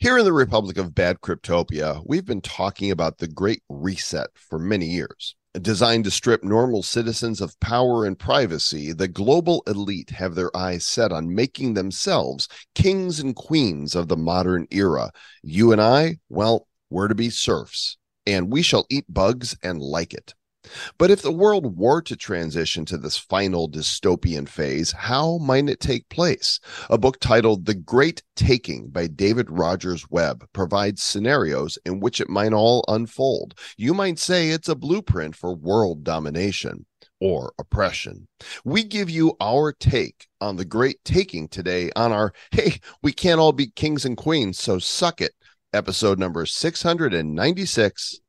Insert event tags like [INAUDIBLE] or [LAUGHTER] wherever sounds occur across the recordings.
Here in the Republic of Bad Cryptopia, we've been talking about the Great Reset for many years. Designed to strip normal citizens of power and privacy, the global elite have their eyes set on making themselves kings and queens of the modern era. You and I, well, we're to be serfs, and we shall eat bugs and like it. But if the world were to transition to this final dystopian phase, how might it take place? A book titled The Great Taking by David Rogers Webb provides scenarios in which it might all unfold. You might say it's a blueprint for world domination or oppression. We give you our take on the great taking today on our Hey, we can't all be kings and queens, so suck it. Episode number 696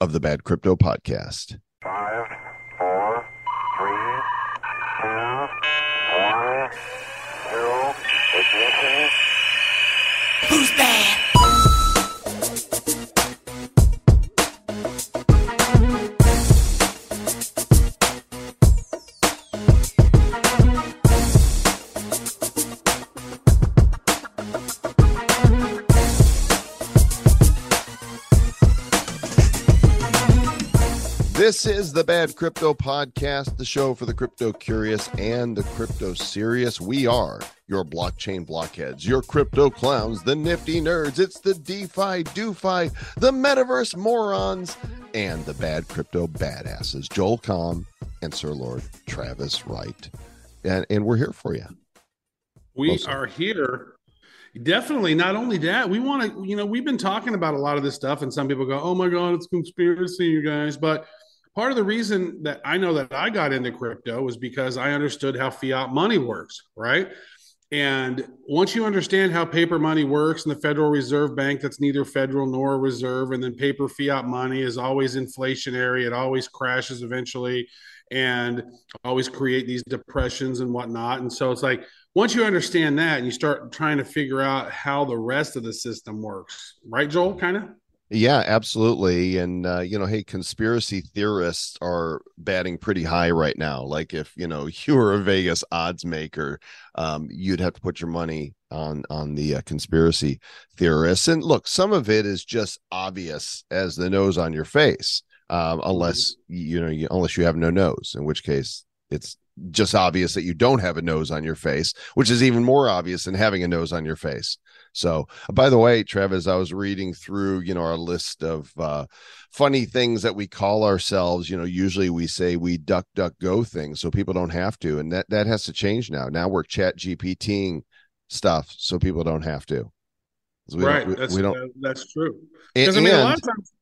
of the Bad Crypto Podcast. Five, four, three, two, one, zero, ignition. Who's bad? This is the Bad Crypto Podcast, the show for the crypto curious and the crypto serious. We are your blockchain blockheads, your crypto clowns, the nifty nerds. It's the DeFi DoFi, the metaverse morons, and the bad crypto badasses, Joel Comm and Sir Lord Travis Wright. And, and we're here for you. We are here. Definitely. Not only that, we want to, you know, we've been talking about a lot of this stuff, and some people go, oh my God, it's conspiracy, you guys. But part of the reason that I know that I got into crypto was because I understood how fiat money works, right? And once you understand how paper money works and the Federal Reserve Bank, that's neither federal nor reserve, and then paper fiat money is always inflationary, it always crashes eventually and always create these depressions and whatnot. And so it's like, once you understand that and you start trying to figure out how the rest of the system works, right, Joel? Kind of. Yeah, absolutely. And, uh, you know, hey, conspiracy theorists are batting pretty high right now. Like if, you know, [LAUGHS] you were a Vegas odds maker, um, you'd have to put your money on on the uh, conspiracy theorists. And look, some of it is just obvious as the nose on your face, um, unless, you know, you, unless you have no nose, in which case it's just obvious that you don't have a nose on your face, which is even more obvious than having a nose on your face. So, by the way, Travis, I was reading through, you know, our list of uh, funny things that we call ourselves. You know, usually we say we duck, duck, go things, so people don't have to, and that that has to change now. Now we're Chat GPTing stuff, so people don't have to. we don't- right. we- that's we don't. that- that's true. Because I mean, a lot of times.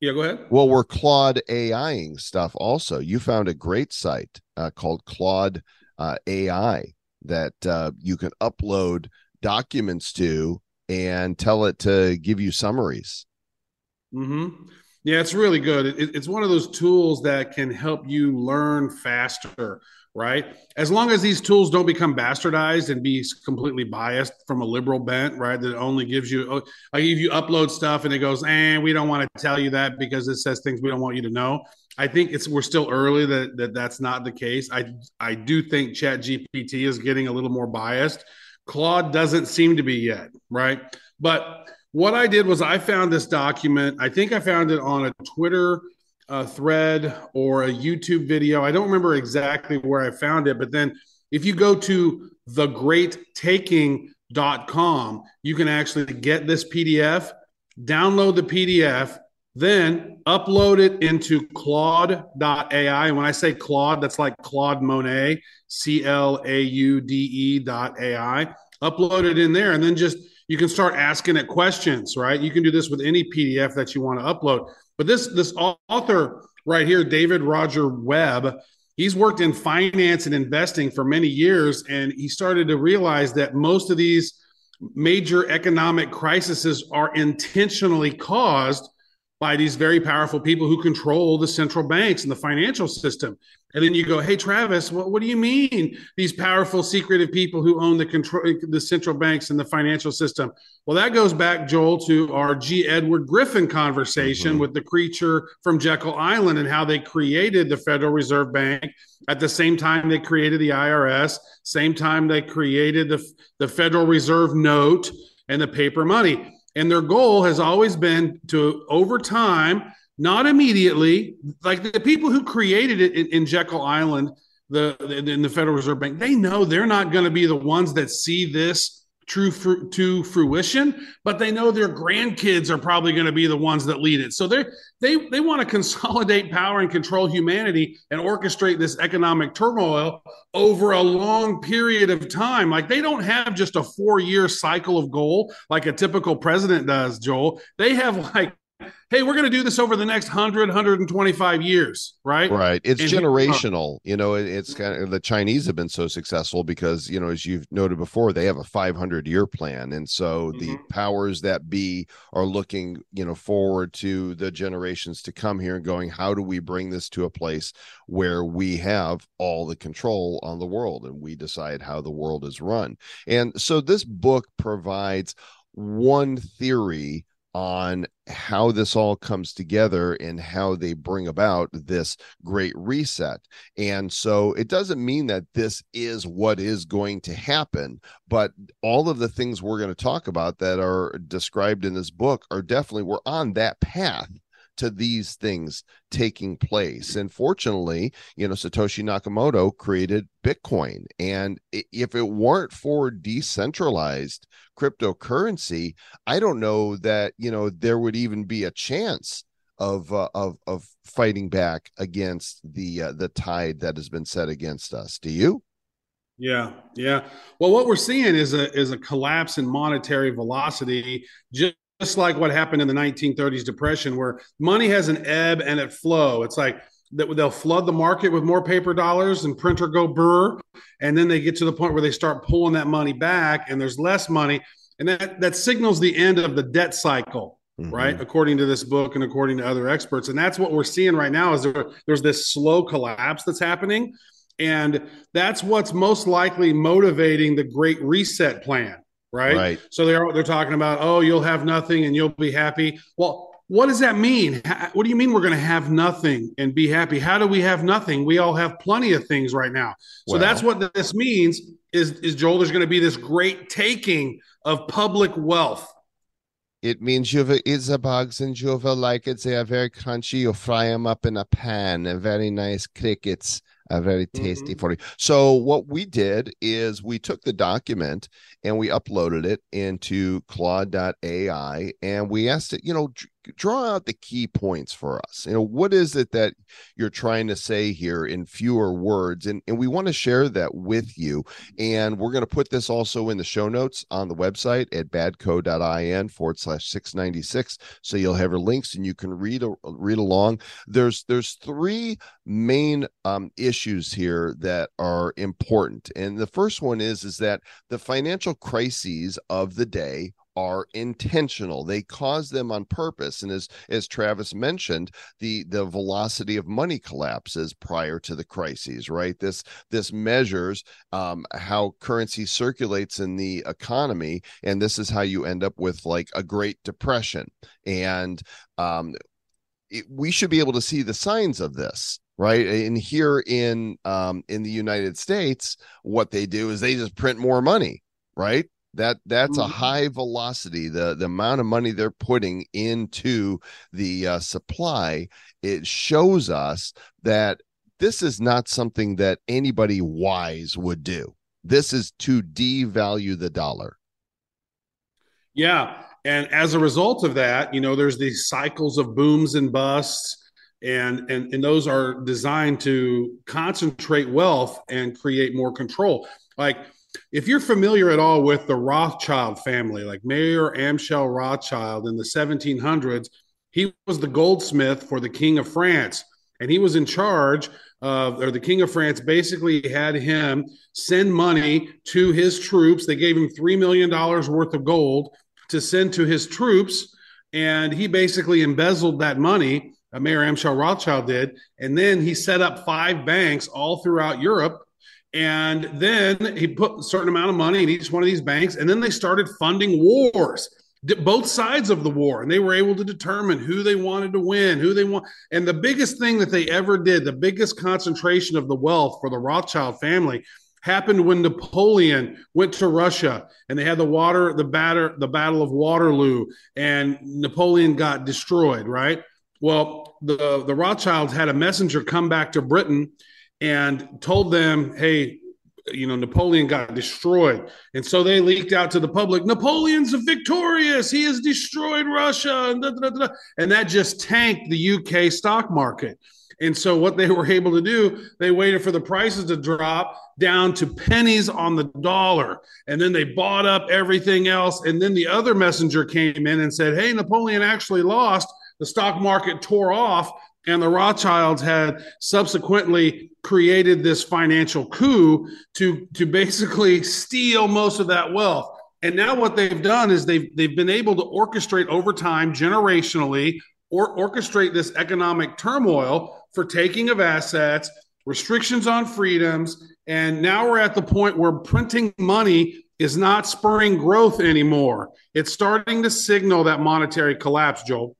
Yeah, go ahead. Well, we're Claude AIing stuff also. You found a great site uh, called Claude uh, AI that uh, you can upload documents to and tell it to give you summaries. hmm Yeah, it's really good. It, it's one of those tools that can help you learn faster, right? As long as these tools don't become bastardized and be completely biased from a liberal bent, right? That only gives you, oh, like if you upload stuff and it goes, eh, we don't want to tell you that because it says things we don't want you to know. I think it's we're still early that, that that's not the case. I I do think Chat GPT is getting a little more biased. Claude doesn't seem to be yet, right? But what I did was I found this document. I think I found it on a Twitter uh, thread or a YouTube video. I don't remember exactly where I found it, but then if you go to thegreattaking.com, you can actually get this PDF, download the PDF, then upload it into Claude.ai. And when I say Claude, that's like Claude Monet, C L A U D E dot AI. Upload it in there, and then just you can start asking it questions, right? You can do this with any PDF that you want to upload. But this this author right here, David Roger Webb, he's worked in finance and investing for many years, and he started to realize that most of these major economic crises are intentionally caused by these very powerful people who control the central banks and the financial system. And then you go, "Hey, Travis, what, what do you mean these powerful, secretive people who own the control, the central banks and the financial system?" Well, that goes back, Joel, to our G. Edward Griffin conversation Mhm. with the creature from Jekyll Island and how they created the Federal Reserve Bank at the same time they created the IRS, same time they created the the Federal Reserve note, and the paper money. And their goal has always been to, over time, not immediately, like the people who created it in, in Jekyll Island, the in the Federal Reserve Bank, they know they're not going to be the ones that see this true fru- to fruition, but they know their grandkids are probably going to be the ones that lead it. So they they they want to [LAUGHS] consolidate power and control humanity and orchestrate this economic turmoil over a long period of time. Like they don't have just a four year cycle of goal like a typical president does, Joel. They have like hey, we're going to do this over the next 100, 125 years, right? Right. It's And- generational. You know, it- it's kind of the Chinese have been so successful because, you know, as you've noted before, they have a 500 year plan. And so the Mhm. powers that be are looking, you know, forward to the generations to come here and going, how do we bring this to a place where we have all the control on the world and we decide how the world is run? And so this book provides one theory on how this all comes together and how they bring about this great reset. And so it doesn't mean that this is what is going to happen, but all of the things we're going to talk about that are described in this book are definitely we're on that path to these things taking place. And fortunately, you know, Satoshi Nakamoto created Bitcoin. And if it weren't for decentralized cryptocurrency, I don't know that, you know, there would even be a chance of uh, of of fighting back against the uh, the tide that has been set against us. Do you? Yeah, yeah. Well, what we're seeing is a is a collapse in monetary velocity, just, just like what happened in the 1930s depression, where money has an ebb and a flow. It's like that they'll flood the market with more paper dollars and printer go burr, and then they get to the point where they start pulling that money back, and there's less money, and that that signals the end of the debt cycle mm-hmm. right? According to this book and according to other experts. And that's what we're seeing right now is there, there's this slow collapse that's happening. And that's what's most likely motivating the great reset plan right, Right. so they're they're talking about oh you'll have nothing and you'll be happy. Well what does that mean what do you mean we're going to have nothing and be happy how do we have nothing we all have plenty of things right now so Well- that's what this means is is joel there's going to be this great taking of public wealth It means you've Isabogs and Juva like it. They are very crunchy. You fry them up in a pan. And very nice crickets. Are very tasty Mhm. for you. So what we did is we took the document and we uploaded it into Claude.ai and we asked it, you know, draw out the key points for us. You know, what is it that you're trying to say here in fewer words? And and we want to share that with you. And we're going to put this also in the show notes on the website at badco.in forward slash 696. So you'll have our links and you can read read along. There's there's three main um, issues here that are important. And the first one is is that the financial crises of the day are intentional. They cause them on purpose and as as travis mentioned the the velocity of money collapses prior to the crises right? This this measures um, how currency circulates in the economy and this is how you end up with like a great depression. And um, it, we should be able to see the signs of this right? And here in um, in the united states what they do is they just print more money right that that's a Mhm. high velocity the the amount of money they're putting into the uh, supply it shows us that this is not something that anybody wise would do this is to devalue the dollar Yeah. And as a result of that, you know, there's these cycles of booms and busts. And, and and those are designed to concentrate wealth and create more control. Like if you're familiar at all with the Rothschild family, like Mayer Amschel Rothschild in the 1700s, he was the goldsmith for the King of France, and he was in charge of, or the King of France basically had him send money to his troops. They gave him three million dollars worth of gold to send to his troops, and he basically embezzled that money. Uh, Mayer Amschel Rothschild did, and then he set up five banks all throughout Europe. And then he put a certain amount of money in each one of these banks, and then they started funding wars, both sides of the war, and they were able to determine who they wanted to win, who they want. And the biggest thing that they ever did, the biggest concentration of the wealth for the Rothschild family, happened when Napoleon went to Russia and they had the water, the batter, the Battle of Waterloo, and Napoleon got destroyed, right? Well, the, the Rothschilds had a messenger come back to Britain and told them, hey, you know, Napoleon got destroyed. And so they leaked out to the public Napoleon's victorious. He has destroyed Russia. And, da, da, da, and that just tanked the UK stock market. And so what they [LAUGHS] were able to do, they waited for the prices to drop down to pennies on the dollar. And then they bought up everything else. And then the other messenger came in and said, Hey, Napoleon actually lost. The stock market tore off. And the Rothschilds had subsequently created this financial coup to, to basically steal most of that wealth. And now what they've done is they've they've been able to orchestrate over time, generationally, or orchestrate this economic turmoil for taking of assets, restrictions on freedoms, and now we're at the point where printing money is not spurring growth anymore. It's starting to signal that monetary collapse, Joel.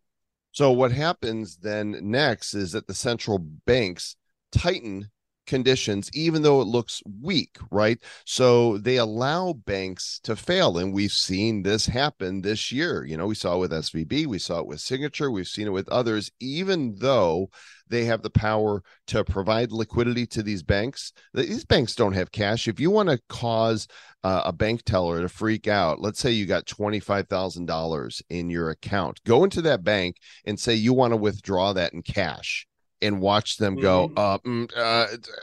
So what happens then next is that the central banks tighten conditions even though it looks weak right? So they allow banks to fail and we've seen this happen this year. You know we saw it with svb we saw it with signature we've seen it with others even though they have the power to provide liquidity to these banks. These banks don't have cash. If you want to cause uh, a bank teller to freak out let's say you got $25000 in your account go into that bank and say you want to withdraw that in cash and watch them go Mhm. uh, mm,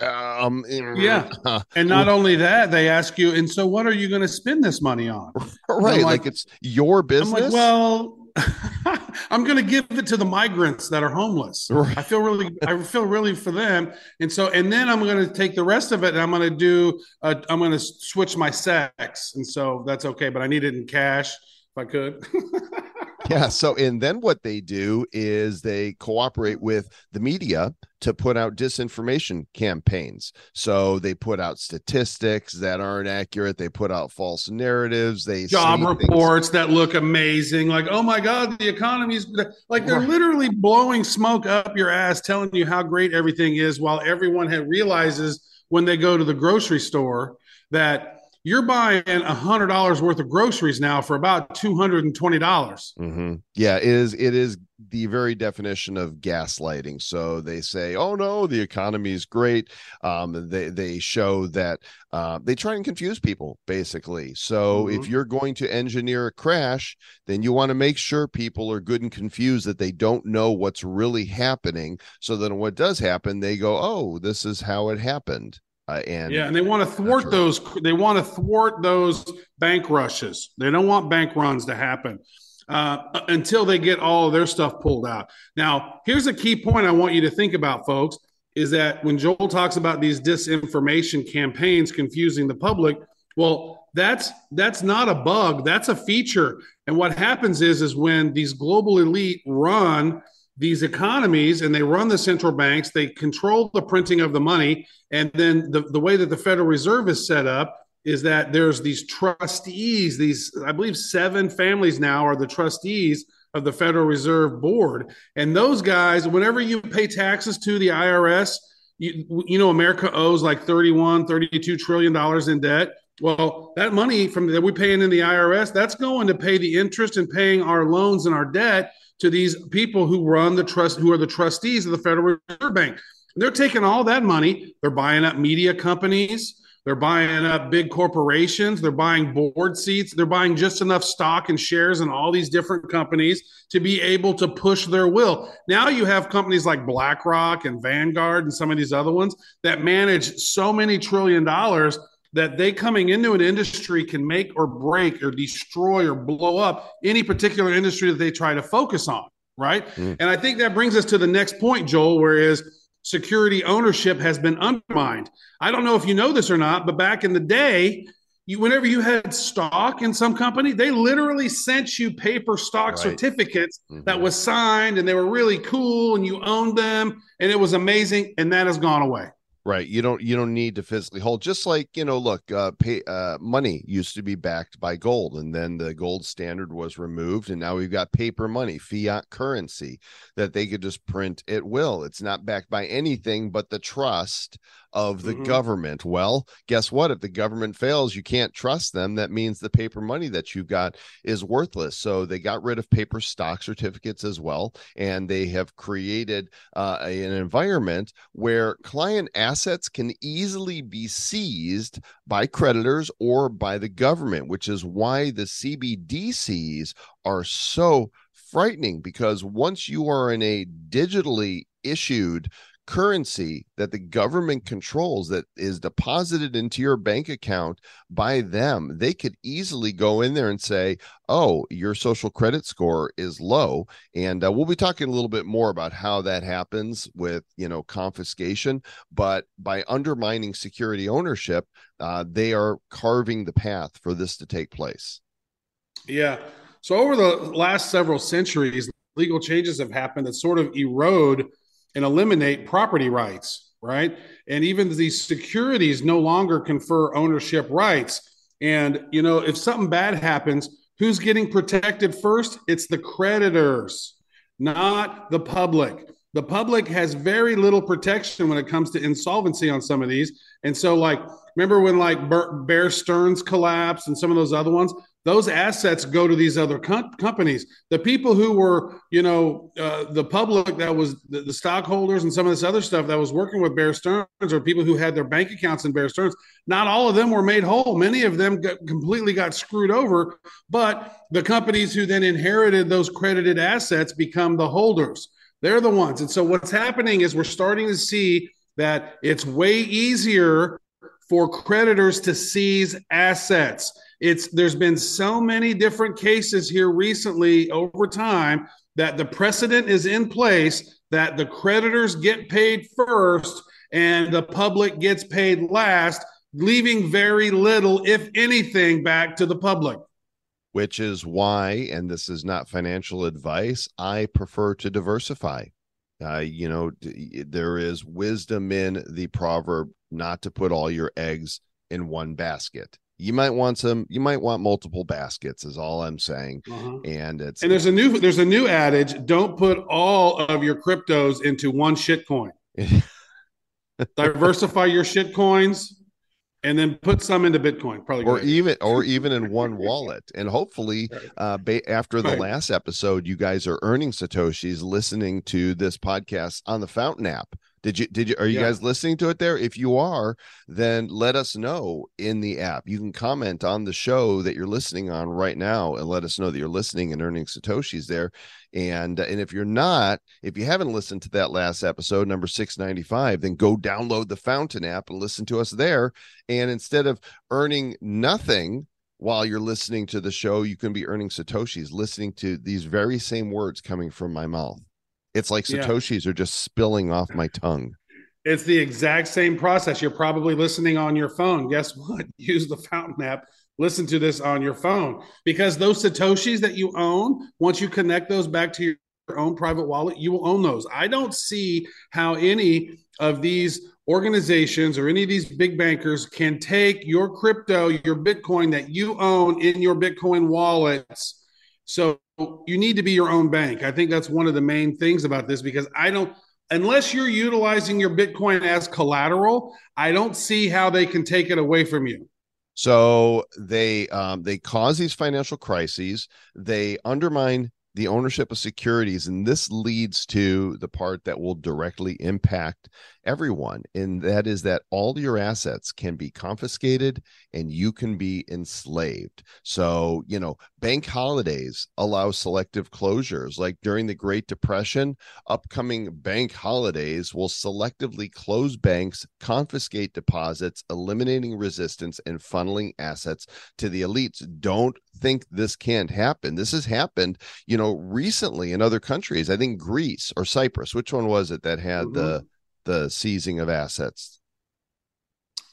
uh, um, mm, Yeah. uh, [LAUGHS] And not only that, they ask you, and so what are you going to spend this money on? right like, like- it's your I'm business like, well, [LAUGHS] I'm going to give it to the migrants that are homeless. Right. I feel really, I feel really for them, and so, and then I'm going to take the rest of it, and I'm going to do, uh, I'm going to switch my sex, and so that's okay, but I need it in cash if I could. [LAUGHS] yeah so and then what they do is they cooperate with the media to put out disinformation campaigns. So they put out statistics that aren't accurate. They put out false narratives. They Job reports that look amazing, like, oh my God, the economy's like they're literally blowing smoke up your ass, telling you how great everything is, while everyone realizes when they go to the grocery store that you're buying a hundred dollars worth of groceries now for about two hundred and twenty dollars. Mhm. Yeah, it is. It is the very definition of gaslighting. So they say, "Oh no, the economy is great." Um, they they show that uh, they try and confuse people, basically. So if Mhm. you're going to engineer a crash, then you want to make sure people are good and confused that they don't know what's really happening. So then, what does happen, they go, "Oh, this is how it happened." Uh, and Yeah, and they want to thwart true. those. They want to thwart those bank rushes. They don't want bank runs to happen uh, until they get all of their stuff pulled out. Now, here's a key point I want you to think about, folks: is that when Joel talks about these disinformation campaigns confusing the public, well, that's that's not a bug. That's a feature. And what happens is, is when these global elite run these economies and they run the central banks, they control the printing of the money. And then the, the way that the Federal Reserve is set up is that there's these trustees, these, I believe, seven families now are the trustees of the Federal Reserve Board. And those guys, whenever you pay taxes to the IRS, you, you know, America owes like 31, 32 trillion dollars in debt. Well, that money from that we're paying in the IRS, that's going to pay the interest and paying our loans and our debt to these people who run the trust, who are the trustees of the Federal Reserve Bank. They're taking all that money. They're buying up media companies. They're buying up big corporations. They're buying board seats. They're buying just enough stock and shares in all these different companies to be able to push their will. Now you have companies like BlackRock and Vanguard and some of these other ones that manage so many trillion dollars that they coming into an industry can make or break or destroy or blow up any particular industry that they try to focus on, right? Mm. And I think that brings us to the next point, Joel, whereas security ownership has been undermined. I don't know if you know this or not, but back in the day, you, whenever you had stock in some company, they literally sent you paper stock Right. certificates that Mhm. was signed and they were really cool and you owned them and it was amazing and that has gone away. Right. You don't you don't need to physically hold just like, you know, look, uh pay uh money used to be backed by gold and then the gold standard was removed and now we've got paper money, fiat currency that they could just print at will. It's not backed by anything but the trust of the Mhm. government. Well, guess what? If the government fails, you can't trust them. That means the paper money that you've got is worthless. So they got rid of paper stock certificates as well. And they have created uh, an environment where client assets can easily be seized by creditors or by the government, which is why the CBDCs are so frightening because once you are in a digitally issued currency that the government controls that is deposited into your bank account by them they could easily go in there and say oh your social credit score is low and uh, we'll be talking a little bit more about how that happens with you know confiscation but by undermining security ownership uh, they are carving the path for this to take place Yeah. So over the last several centuries, legal changes have happened that sort of erode and eliminate property rights, right? And even these securities no longer confer ownership rights. And, you know, if something bad happens, who's getting protected first? It's the creditors, not the public. The public has very little protection when it comes to insolvency on some of these. And so, like, remember when like Bear Stearns collapsed and some of those other ones? Those assets go to these other com- companies. The people who were, you know, uh, the public that was the, the, stockholders and some of this other stuff that was working with Bear Stearns or people who had their bank accounts in Bear Stearns, not all of them were made whole. Many of them got, completely got screwed over, but the companies who then inherited those credited assets become the holders. They're the ones. And so what's happening is we're starting to see that it's way easier for creditors to seize assets it's there's been so many different cases here recently over time that the precedent is in place that the creditors get paid first and the public gets paid last leaving very little if anything back to the public. Which is why and this is not financial advice i prefer to diversify. Uh, you know there is wisdom in the proverb not to put all your eggs in one basket you might want some you might want multiple baskets is all i'm saying. Uh-huh. and it's and there's a new there's a new adage don't put all of your cryptos into one shit coin. [LAUGHS] Diversify your shit coins and then put some into bitcoin. Probably or even or even in one wallet. And hopefully [LAUGHS] uh ba- after the right. last episode you guys are earning satoshis listening to this podcast on the fountain app did you did you are you yeah. guys listening to it there? If you are, then let us know in the app. You can comment on the show that you're listening on right now and let us know that you're listening and earning satoshis there. And uh, and if you're not, if you haven't listened to that last episode number 695, then go download the Fountain app and listen to us there. And instead of earning nothing while you're listening to the show, you can be earning satoshis listening to these very same words coming from my mouth. It's like Satoshis yeah. are just spilling off my tongue. It's the exact same process. You're probably listening on your phone. Guess what? [LAUGHS] Use the Fountain app. Listen to this on your phone because those Satoshis that you own, once you connect those back to your own private wallet, you will own those. I don't see how any of these organizations or any of these big bankers can take your crypto, your Bitcoin that you own in your Bitcoin wallets. So you need to be your own bank. I think that's one of the main things about this because I don't, unless you're utilizing your Bitcoin as collateral, I don't see how they can take it away from you. So they um, they cause these financial crises. They undermine the ownership of securities, and this leads to the part that will directly impact everyone, and that is that all your assets can be confiscated and you can be enslaved. So, you know, bank holidays allow selective closures. Like during the Great Depression, upcoming bank holidays will selectively close banks, confiscate deposits, eliminating resistance, and funneling assets to the elites. Don't think this can't happen. This has happened, you know, recently in other countries. I think Greece or Cyprus, which one was it that had mm-hmm. the the seizing of assets?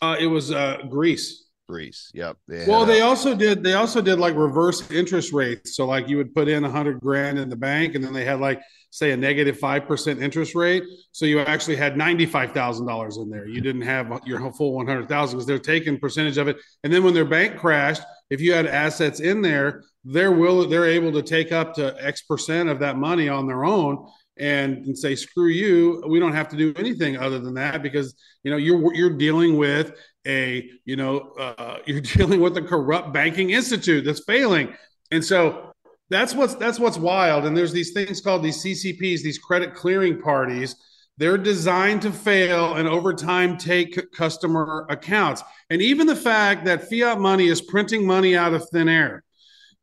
Uh, it was uh, Greece. Greece. Yep. They well, they also did. They also did like reverse interest rates. So like you would put in a hundred grand in the bank, and then they had like say a negative five percent interest rate. So you actually had ninety five thousand dollars in there. You didn't have your full one hundred thousand because they're taking percentage of it. And then when their bank crashed, if you had assets in there, they're will they're able to take up to X percent of that money on their own and, and say screw you we don't have to do anything other than that because you know you're you're dealing with a you know uh, [LAUGHS] you're dealing with a corrupt banking institute that's failing. And so that's what's that's what's wild. And there's these things called these ccps these credit clearing parties. They're designed to fail and over time take customer accounts. And even the fact that fiat money is printing money out of thin air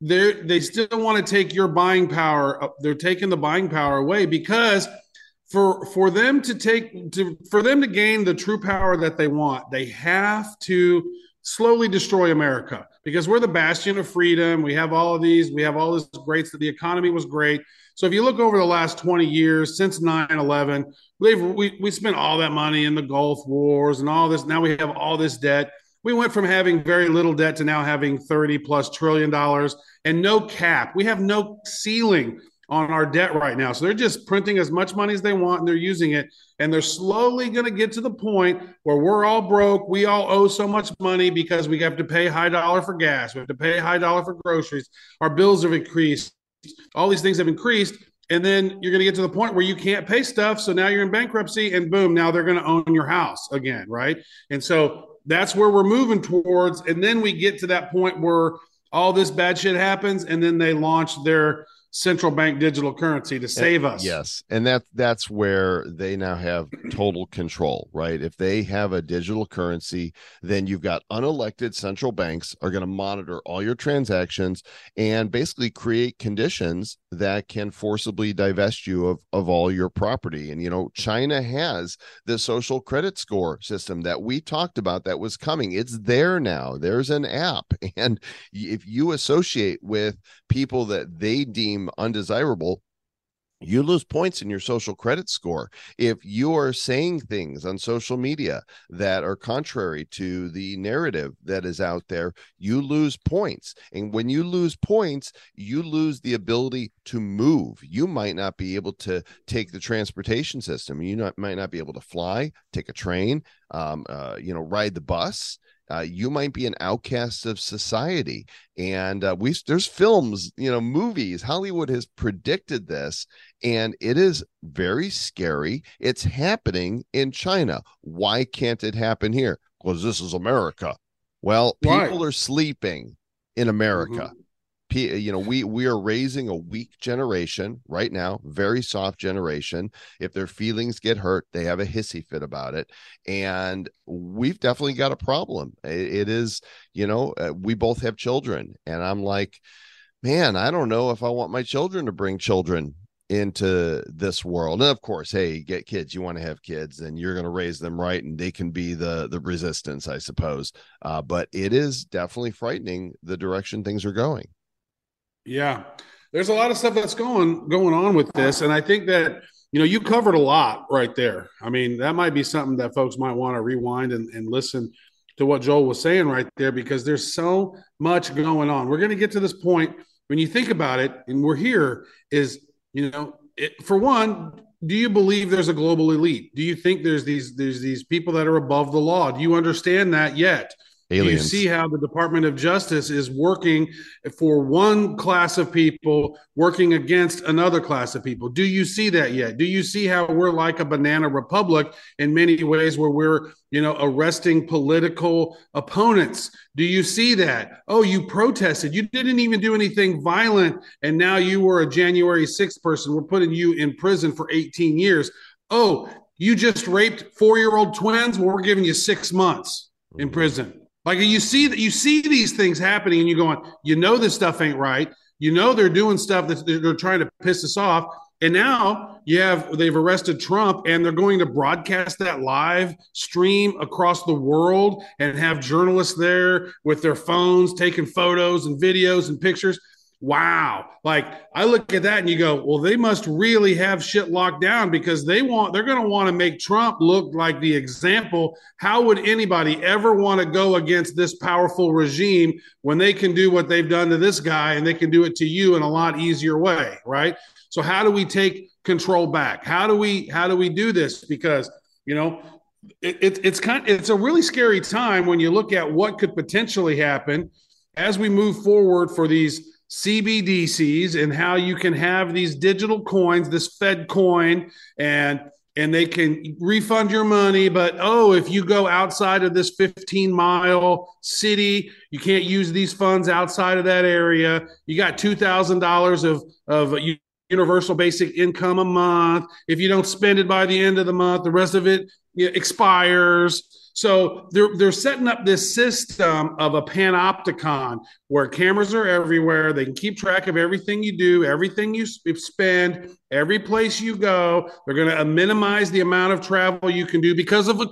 they they still want to take your buying power uh, they're taking the buying power away because for for them to take to for them to gain the true power that they want they have to slowly destroy america because we're the bastion of freedom. We have all of these we have all this great that the economy was great. So if you look over the last 20 years since 9-11 we we spent all that money in the gulf wars and all this. Now we have all this debt we went from having very little debt to now having 30 plus trillion dollars and no cap we have no ceiling on our debt right now. So they're just printing as much money as they want and they're using it. And they're slowly going to get to the point where we're all broke. We all owe so much money because we have to pay high dollar for gas. We have to pay high dollar for groceries. Our bills have increased. All these things have increased. And then you're going to get to the point where you can't pay stuff. So now you're in bankruptcy and boom, now they're going to own your house again. Right. And so that's where we're moving towards. And then we get to that point where all this bad shit happens and then they launch their central bank digital currency to eh, save us. Yes. And that that's where they now have total control, right? If they have a digital currency, then you've got unelected central banks are going to monitor all your transactions and basically create conditions that can forcibly divest you of, of all your property. And you know, China has the social credit score system that we talked about that was coming. It's there now. There's an app. [LAUGHS] And if you associate with people that they deem undesirable, you lose points in your social credit score. If you are saying things on social media that are contrary to the narrative that is out there you lose points. And when you lose points you lose the ability to move. You might not be able to take the transportation system. You not, might not be able to fly take a train um, uh, you know ride the bus uh, you might be an outcast of society. And uh, we there's films, you know, movies. Hollywood has predicted this, and it is very scary. It's happening in China. Why can't it happen here? Because this is America. Well, people right. are sleeping in America. Mm-hmm you know we we are raising a weak generation right now very soft generation. If their feelings get hurt they have a hissy fit about it. And we've definitely got a problem. It, it is you know uh, we both have children and i'm like man i don't know if i want my children to bring children into this world. And of course hey get kids you want to have kids and you're going to raise them right and they can be the the resistance i suppose. Uh, but it is definitely frightening the direction things are going yeah, there's a lot of stuff that's going going on with this, and I think that you know you covered a lot right there. I mean, that might be something that folks might want to rewind and, and listen to what Joel was saying right there because there's so much going on. We're going to get to this point when you think about it, and we're here. Is you know, it, for one, do you believe there's a global elite? Do you think there's these there's these people that are above the law? Do you understand that yet? Aliens. You see how the Department of Justice is working for one class of people, working against another class of people. Do you see that yet? Do you see how we're like a banana republic in many ways where we're, you know, arresting political opponents? Do you see that? Oh, you protested. You didn't even do anything violent. And now you were a January 6th person. We're putting you in prison for 18 years. Oh, you just raped four year old twins. Well, we're giving you six months in mm-hmm. prison. Like you see that you see these things happening, and you're going, you know, this stuff ain't right. You know, they're doing stuff that they're trying to piss us off. And now you have they've arrested Trump, and they're going to broadcast that live stream across the world and have journalists there with their phones taking photos and videos and pictures wow. Like I look at that and you go, well, they must really have shit locked down because they want, they're going to want to make Trump look like the example. How would anybody ever want to go against this powerful regime when they can do what they've done to this guy and they can do it to you in a lot easier way? Right. So how do we take control back? How do we, how do we do this? Because, you know, it, it, it's kind it's a really scary time when you look at what could potentially happen as we move forward for these CBDCs and how you can have these digital coins, this Fed coin, and and they can refund your money. But oh, if you go outside of this 15 mile city, you can't use these funds outside of that area. You got two thousand dollars of of universal basic income a month. If you don't spend it by the end of the month, the rest of it expires. So they're they're setting up this system of a panopticon where cameras are everywhere. They can keep track of everything you do, everything you spend, every place you go. They're going to uh, minimize the amount of travel you can do because of a,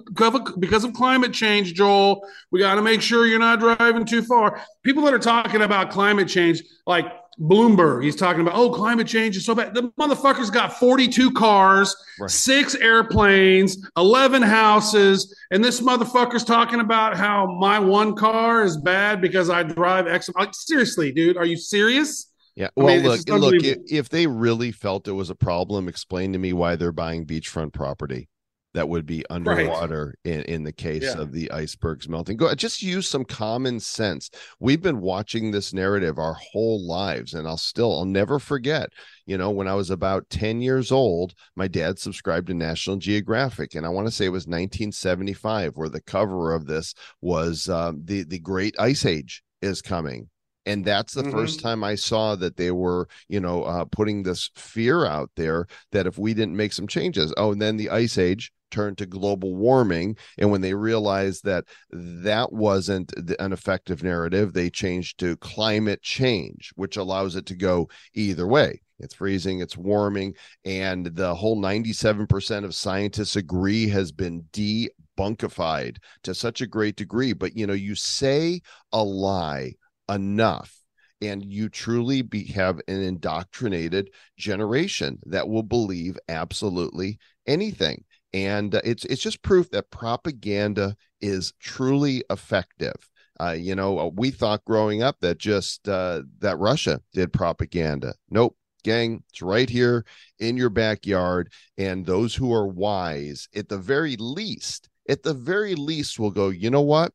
because of climate change. Joel, we got to make sure you're not driving too far. People that are talking about climate change, like Bloomberg, he's talking about, oh, climate change is so bad. The motherfucker's got 42 cars, right. six airplanes, 11 houses. And this motherfucker's talking about how my one car is bad because I drive X. Like, seriously, dude, are you serious? Yeah. Well, I mean, look, look, if, if they really felt it was a problem, explain to me why they're buying beachfront property that would be underwater right. in, in the case yeah. of the icebergs melting. Go just use some common sense. We've been watching this narrative our whole lives, and I'll still I'll never forget. You know, when I was about 10 years old, my dad subscribed to National Geographic, and I want to say it was 1975, where the cover of this was um, the the Great Ice Age is coming and that's the mm-hmm. first time i saw that they were you know uh, putting this fear out there that if we didn't make some changes oh and then the ice age turned to global warming and when they realized that that wasn't an effective narrative they changed to climate change which allows it to go either way. It's freezing it's warming and the whole 97% of scientists agree has been debunkified to such a great degree. But you know you say a lie enough and you truly be, have an indoctrinated generation that will believe absolutely anything and uh, it's it's just proof that propaganda is truly effective. Uh, you know uh, we thought growing up that just uh, that russia did propaganda. Nope. Gang it's right here in your backyard. And those who are wise at the very least at the very least will go you know what?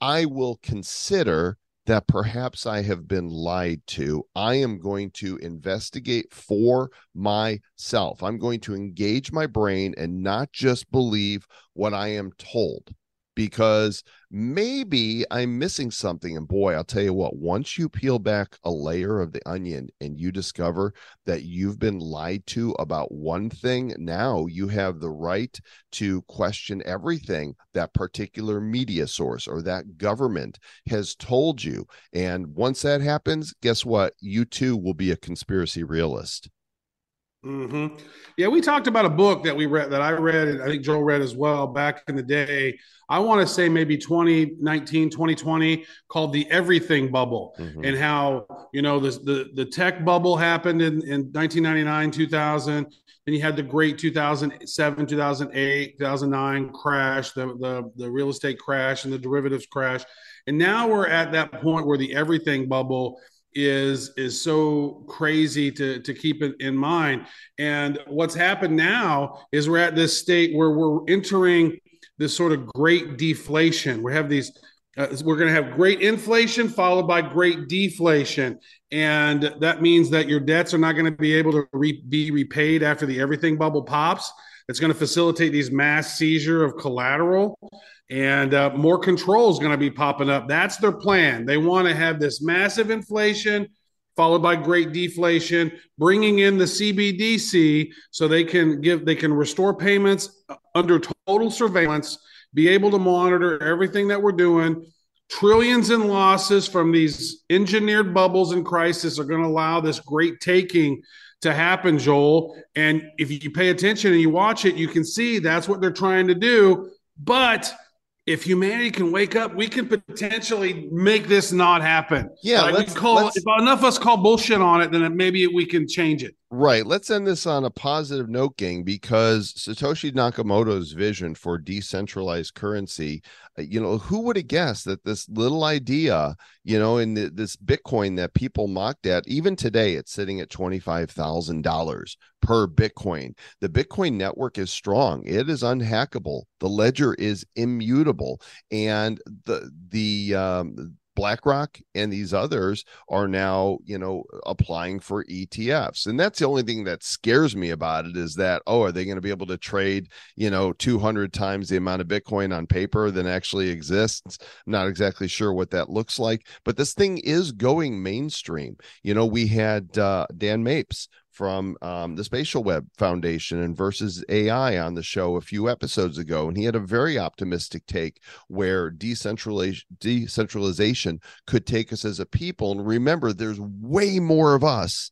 I will consider that perhaps I have been lied to. I am going to investigate for myself. I'm going to engage my brain and not just believe what I am told because maybe I'm missing something. And boy, I'll tell you what, once you peel back a layer of the onion and you discover that you've been lied to about one thing, now you have the right to question everything that particular media source or that government has told you. And once that happens, guess what? You too will be a conspiracy realist. Mm-hmm. Yeah, we talked about a book that we read that I read and I think Joe read as well back in the day. I want to say maybe 2019, 2020 called the everything bubble mm-hmm. and how, you know, the, the, the tech bubble happened in, in 1999, 2000. Then you had the great 2007, 2008, 2009 crash, the, the, the real estate crash and the derivatives crash. And now we're at that point where the everything bubble is is so crazy to to keep it in mind. And what's happened now is we're at this state where we're entering this sort of great deflation. We have these uh, we're going to have great inflation followed by great deflation. And that means that your debts are not going to be able to re- be repaid after the everything bubble pops. It's going to facilitate these mass seizure of collateral and uh, more control is going to be popping up. That's their plan. They want to have this massive inflation followed by great deflation, bringing in the CBDC so they can give they can restore payments under total surveillance, be able to monitor everything that we're doing. Trillions in losses from these engineered bubbles and crisis are going to allow this great taking to happen, Joel. And if you pay attention and you watch it, you can see that's what they're trying to do. But if humanity can wake up, we can potentially make this not happen. Yeah, like let's, call let's, if enough of us call bullshit on it, then maybe we can change it. Right. Let's end this on a positive note, gang, because Satoshi Nakamoto's vision for decentralized currency you know who would have guessed that this little idea you know in the, this bitcoin that people mocked at even today it's sitting at $25000 per bitcoin the bitcoin network is strong it is unhackable the ledger is immutable and the the um BlackRock and these others are now, you know, applying for ETFs. And that's the only thing that scares me about it is that, oh, are they going to be able to trade, you know, 200 times the amount of Bitcoin on paper than actually exists? Not exactly sure what that looks like, but this thing is going mainstream. You know, we had uh, Dan Mapes from um, the Spatial Web Foundation and VERSES AI on the show a few episodes ago, and he had a very optimistic take where decentralization decentralization could take us as a people. And remember, there's way more of us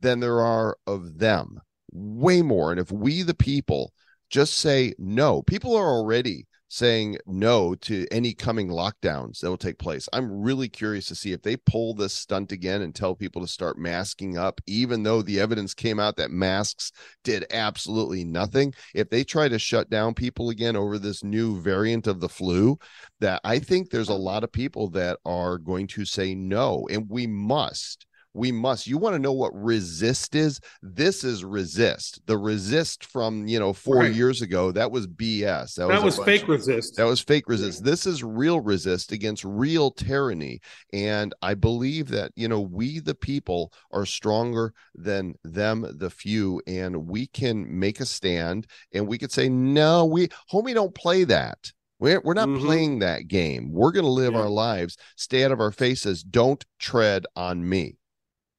than there are of them, way more. And if we, the people, just say no, people are already saying no to any coming lockdowns that will take place. I'm really curious to see if they pull this stunt again and tell people to start masking up, even though the evidence came out that masks did absolutely nothing. If they try to shut down people again over this new variant of the flu, that I think there's a lot of people that are going to say no, and we must we must you want to know what resist is this is resist the resist from you know four right. years ago that was bs that, that was, was fake resist that was fake resist this is real resist against real tyranny and i believe that you know we the people are stronger than them the few and we can make a stand and we could say no we homie don't play that we're, we're not mm-hmm. playing that game. We're going to live yeah. our lives, stay out of our faces. Don't tread on me.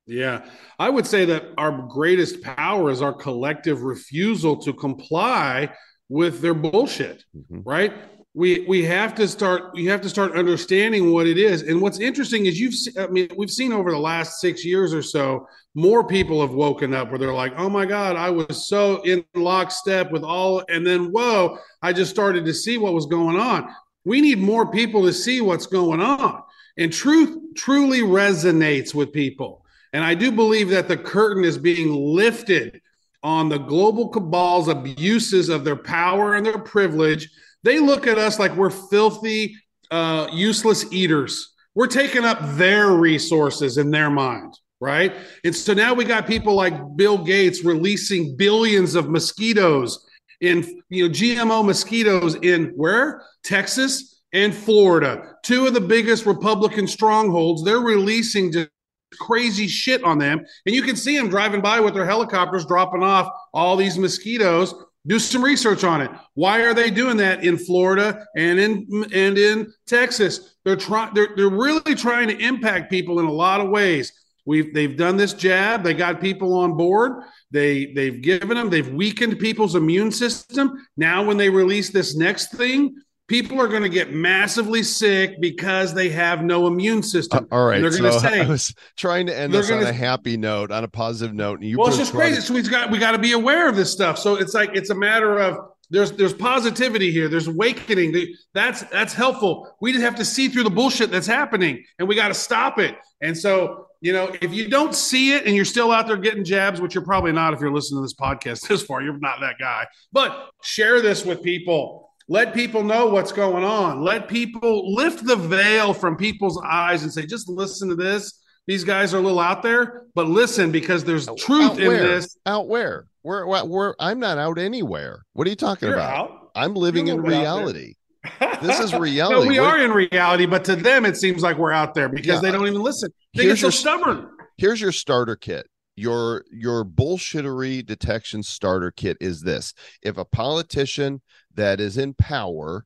Yeah, I would say that our greatest power is our collective refusal to comply with their bullshit, mm-hmm. right? We we have to start we have to start understanding what it is. And what's interesting is you've I mean we've seen over the last 6 years or so more people have woken up where they're like, "Oh my god, I was so in lockstep with all and then whoa, I just started to see what was going on." We need more people to see what's going on. And truth truly resonates with people and I do believe that the curtain is being lifted on the global cabal's abuses of their power and their privilege. They look at us like we're filthy, uh, useless eaters. We're taking up their resources in their mind, right? And so now we got people like Bill Gates releasing billions of mosquitoes in, you know, GMO mosquitoes in where? Texas and Florida, two of the biggest Republican strongholds. They're releasing just crazy shit on them. And you can see them driving by with their helicopters dropping off all these mosquitoes. Do some research on it. Why are they doing that in Florida and in and in Texas? They're trying they're, they're really trying to impact people in a lot of ways. We've they've done this jab, they got people on board. They they've given them, they've weakened people's immune system. Now when they release this next thing, people are going to get massively sick because they have no immune system. Uh, all right, they're going to [LAUGHS] say. I was trying to end this gonna, on a happy note, on a positive note. And you well, it's just crazy. So we've got we got to be aware of this stuff. So it's like it's a matter of there's there's positivity here. There's awakening. That's that's helpful. We just have to see through the bullshit that's happening, and we got to stop it. And so you know, if you don't see it and you're still out there getting jabs, which you're probably not if you're listening to this podcast [LAUGHS] this far, you're not that guy. But share this with people let people know what's going on. Let people lift the veil from people's eyes and say, just listen to this. These guys are a little out there, but listen because there's truth in this. Out where? Where, where? Where? I'm not out anywhere. What are you talking You're about? Out. I'm living in reality. this is [LAUGHS] reality. no, we what are in reality, but to them it seems like we're out there because yeah, they don't even listen. They get so your, stubborn. Here's your starter kit your your bullshittery detection starter kit is this if a politician that is in power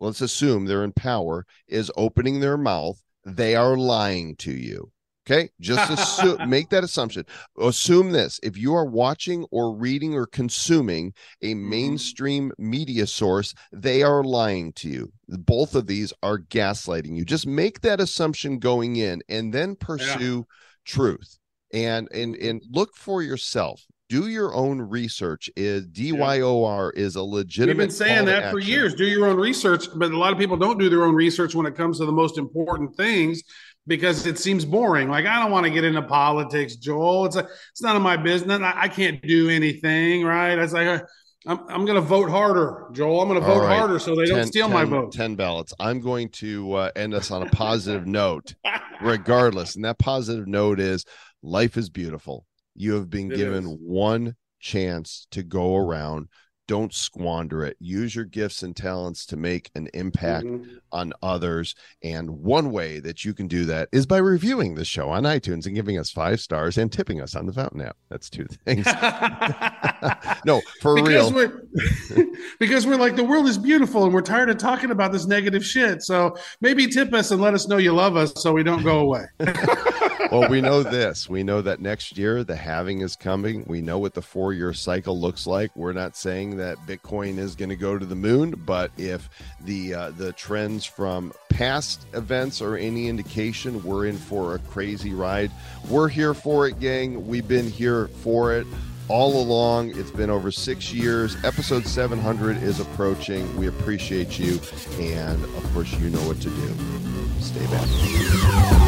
let's assume they're in power is opening their mouth they are lying to you. Okay? Just [LAUGHS] assume make that assumption. Assume this if you are watching or reading or consuming a mm-hmm. mainstream media source they are lying to you. Both of these are gaslighting you. Just make that assumption going in and then pursue yeah. truth. And and and look for yourself do your own research is dyor is a legitimate we've been saying that for years do your own research but a lot of people don't do their own research when it comes to the most important things because it seems boring like i don't want to get into politics joel it's a, it's none of my business I, I can't do anything right it's like I'm, I'm going to vote harder, Joel. I'm going to vote right. harder so they do don't steal 10, my vote. 10 ballots. I'm going to uh, end us on a positive [LAUGHS] note, regardless. And that positive note is life is beautiful. You have been it given is. one chance to go around don't squander it. Use your gifts and talents to make an impact Mhm. on others. And one way that you can do that is by reviewing the show on iTunes and giving us five stars and tipping us on the Fountain app. That's two [LAUGHS] things. [LAUGHS] no, for because real. we're [LAUGHS] because we're like the world is beautiful and we're tired of talking about this negative shit. So maybe tip us and let us know you love us so we don't go away. Well, we know this. We know that next year the halving is coming. We know what the four year cycle looks like. We're not saying that Bitcoin is going to go to the moon, but if the uh, the trends from past events are any indication, we're in for a crazy ride. We're here for it, gang. We've been here for it all along. It's been over six years. Episode 700 is approaching. We appreciate you. And of course, you know what to do. Stay back.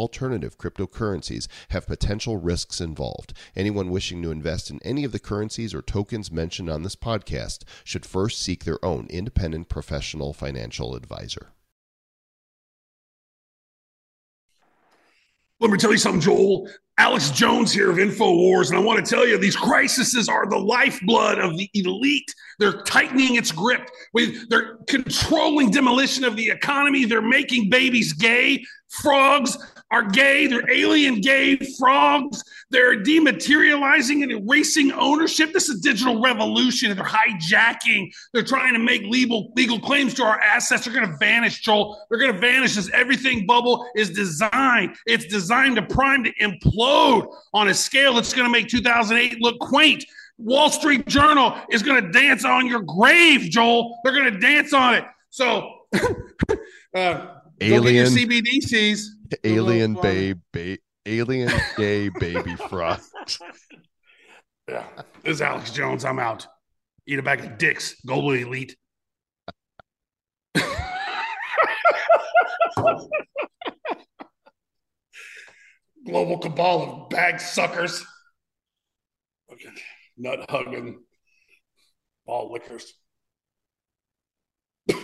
alternative cryptocurrencies have potential risks involved. Anyone wishing to invest in any of the currencies or tokens mentioned on this podcast should first seek their own independent professional financial advisor. Let me tell you something, Joel. Alex Jones here of InfoWars, and I want to tell you these crises are the lifeblood of the elite. They're tightening its grip. They're controlling demolition of the economy. They're making babies gay. Frogs are gay. They're alien gay frogs. They're dematerializing and erasing ownership. This is digital revolution. They're hijacking. They're trying to make legal legal claims to our assets. They're going to vanish, Joel. They're going to vanish as everything bubble is designed. It's designed to prime to implode on a scale that's going to make 2008 look quaint. Wall Street Journal is going to dance on your grave, Joel. They're going to dance on it. So, [LAUGHS] uh, Alien, Go get your CBDCs. Alien, Little babe, ba- alien, gay baby [LAUGHS] frog. Yeah. This is Alex Jones. I'm out. Eat a bag of dicks. Global elite. [LAUGHS] Global cabal of bag suckers. Fucking nut hugging ball lickers. [LAUGHS]